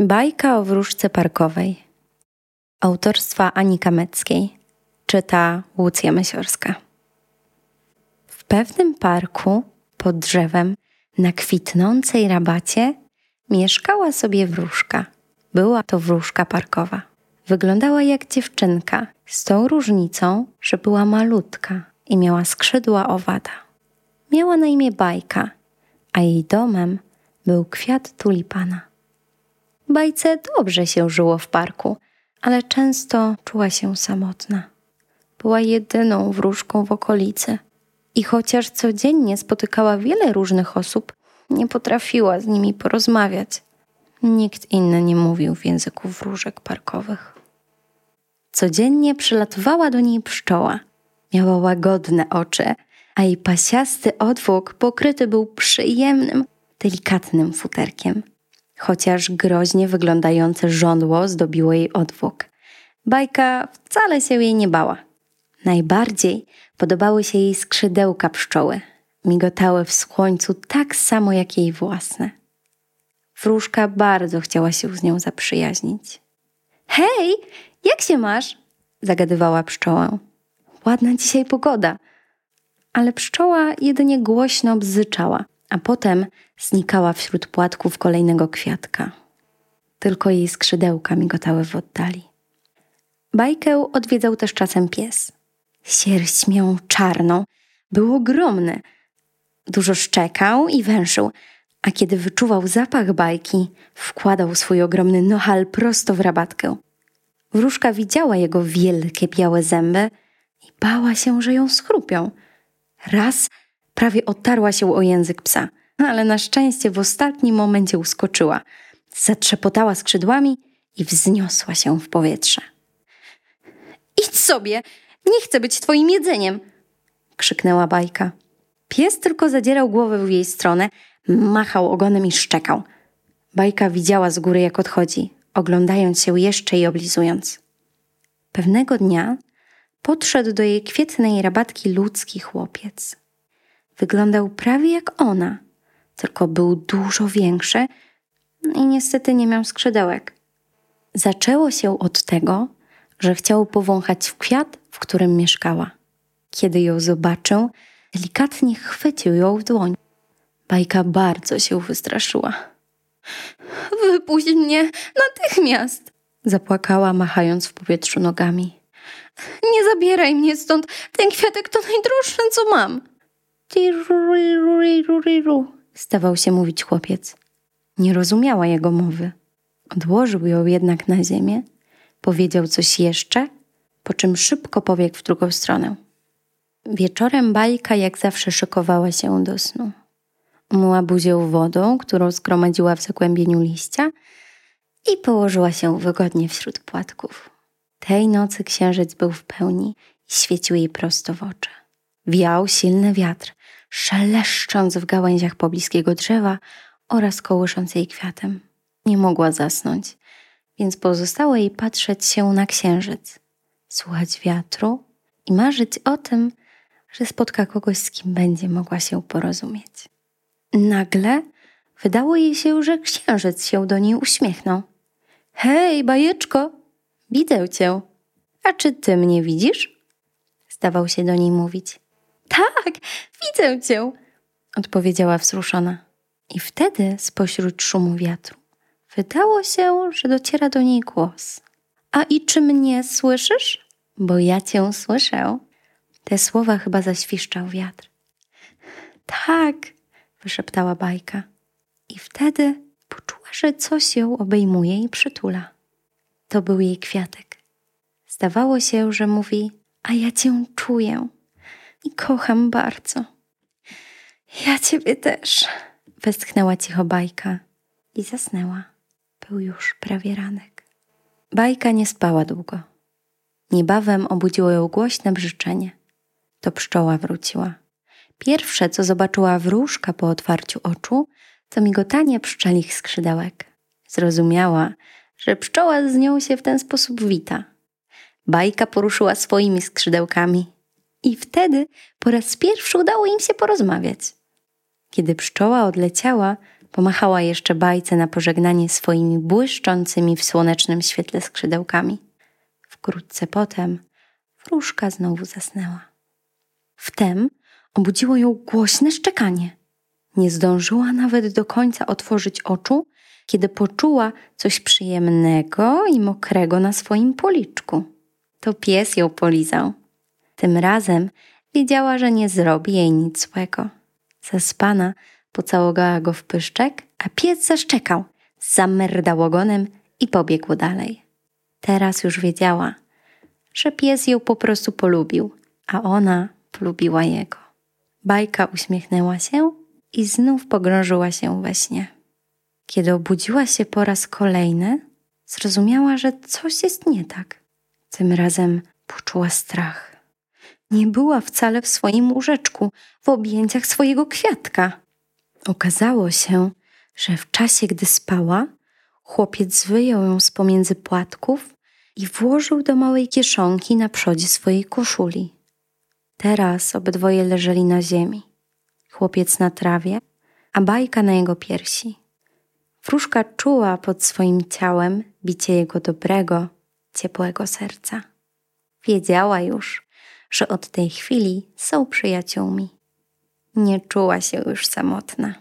Bajka o wróżce parkowej. Autorstwa Ani Kameckiej. Czyta Łucja Mysiorska. W pewnym parku, pod drzewem, na kwitnącej rabacie, mieszkała sobie wróżka. Była to wróżka parkowa. Wyglądała jak dziewczynka, z tą różnicą, że była malutka i miała skrzydła owada. Miała na imię Bajka, a jej domem był kwiat tulipana. Bajce dobrze się żyło w parku, ale często czuła się samotna. Była jedyną wróżką w okolicy i chociaż codziennie spotykała wiele różnych osób, nie potrafiła z nimi porozmawiać. Nikt inny nie mówił w języku wróżek parkowych. Codziennie przylatowała do niej pszczoła. Miała łagodne oczy, a jej pasiasty odwłok pokryty był przyjemnym, delikatnym futerkiem chociaż groźnie wyglądające żądło zdobiło jej odwłok. Bajka wcale się jej nie bała. Najbardziej podobały się jej skrzydełka pszczoły. Migotały w słońcu tak samo jak jej własne. Wróżka bardzo chciała się z nią zaprzyjaźnić. Hej, jak się masz? zagadywała pszczołę. Ładna dzisiaj pogoda. Ale pszczoła jedynie głośno bzyczała – a potem znikała wśród płatków kolejnego kwiatka. Tylko jej skrzydełka migotały w oddali. Bajkę odwiedzał też czasem pies. Sierść miał czarną, był ogromny. Dużo szczekał i węszył, a kiedy wyczuwał zapach bajki, wkładał swój ogromny nohal prosto w rabatkę. Wróżka widziała jego wielkie białe zęby i bała się, że ją schrupią. Raz Prawie otarła się o język psa, ale na szczęście w ostatnim momencie uskoczyła. Zatrzepotała skrzydłami i wzniosła się w powietrze. Idź sobie! Nie chcę być twoim jedzeniem! krzyknęła bajka. Pies tylko zadzierał głowę w jej stronę, machał ogonem i szczekał. Bajka widziała z góry, jak odchodzi, oglądając się jeszcze i oblizując. Pewnego dnia podszedł do jej kwietnej rabatki ludzki chłopiec. Wyglądał prawie jak ona, tylko był dużo większy i niestety nie miał skrzydełek. Zaczęło się od tego, że chciał powąchać w kwiat, w którym mieszkała. Kiedy ją zobaczył, delikatnie chwycił ją w dłoń. Bajka bardzo się wystraszyła. Wypuść mnie natychmiast! zapłakała, machając w powietrzu nogami. Nie zabieraj mnie stąd, ten kwiatek to najdroższy, co mam. Stawał się mówić chłopiec. Nie rozumiała jego mowy. Odłożył ją jednak na ziemię, powiedział coś jeszcze, po czym szybko pobiegł w drugą stronę. Wieczorem bajka jak zawsze szykowała się do snu. Umyła buzię wodą, którą zgromadziła w zagłębieniu liścia i położyła się wygodnie wśród płatków. Tej nocy księżyc był w pełni i świecił jej prosto w oczy. Wiał silny wiatr, szeleszcząc w gałęziach pobliskiego drzewa oraz kołysząc jej kwiatem. Nie mogła zasnąć, więc pozostało jej patrzeć się na księżyc, słuchać wiatru i marzyć o tym, że spotka kogoś, z kim będzie mogła się porozumieć. Nagle wydało jej się, że księżyc się do niej uśmiechnął. Hej, bajeczko, widzę cię. A czy ty mnie widzisz? Zdawał się do niej mówić. Tak, widzę cię, odpowiedziała wzruszona. I wtedy spośród szumu wiatru wydało się, że dociera do niej głos. A i czy mnie słyszysz? Bo ja cię słyszę. Te słowa chyba zaświszczał wiatr. Tak, wyszeptała bajka. I wtedy poczuła, że coś ją obejmuje i przytula. To był jej kwiatek. Zdawało się, że mówi: A ja cię czuję i kocham bardzo. Ja ciebie też, westchnęła cicho bajka i zasnęła. Był już prawie ranek. Bajka nie spała długo. Niebawem obudziło ją głośne brzyczenie. To pszczoła wróciła. Pierwsze, co zobaczyła wróżka po otwarciu oczu, to migotanie pszczelich skrzydełek. Zrozumiała, że pszczoła z nią się w ten sposób wita. Bajka poruszyła swoimi skrzydełkami i wtedy po raz pierwszy udało im się porozmawiać. Kiedy pszczoła odleciała, Pomachała jeszcze bajce na pożegnanie swoimi błyszczącymi w słonecznym świetle skrzydełkami. Wkrótce potem wróżka znowu zasnęła. Wtem obudziło ją głośne szczekanie. Nie zdążyła nawet do końca otworzyć oczu, kiedy poczuła coś przyjemnego i mokrego na swoim policzku. To pies ją polizał. Tym razem wiedziała, że nie zrobi jej nic złego. Zaspana pocałowała go w pyszczek, a pies zaszczekał, zamerdał ogonem i pobiegł dalej. Teraz już wiedziała, że pies ją po prostu polubił, a ona polubiła jego. Bajka uśmiechnęła się i znów pogrążyła się we śnie. Kiedy obudziła się po raz kolejny, zrozumiała, że coś jest nie tak. Tym razem poczuła strach. Nie była wcale w swoim łóżeczku, w objęciach swojego kwiatka. Okazało się, że w czasie, gdy spała, chłopiec wyjął ją z pomiędzy płatków i włożył do małej kieszonki na przodzie swojej koszuli. Teraz obydwoje leżeli na ziemi. Chłopiec na trawie, a bajka na jego piersi. Wróżka czuła pod swoim ciałem bicie jego dobrego, ciepłego serca. Wiedziała już, że od tej chwili są przyjaciółmi. Nie czuła się już samotna.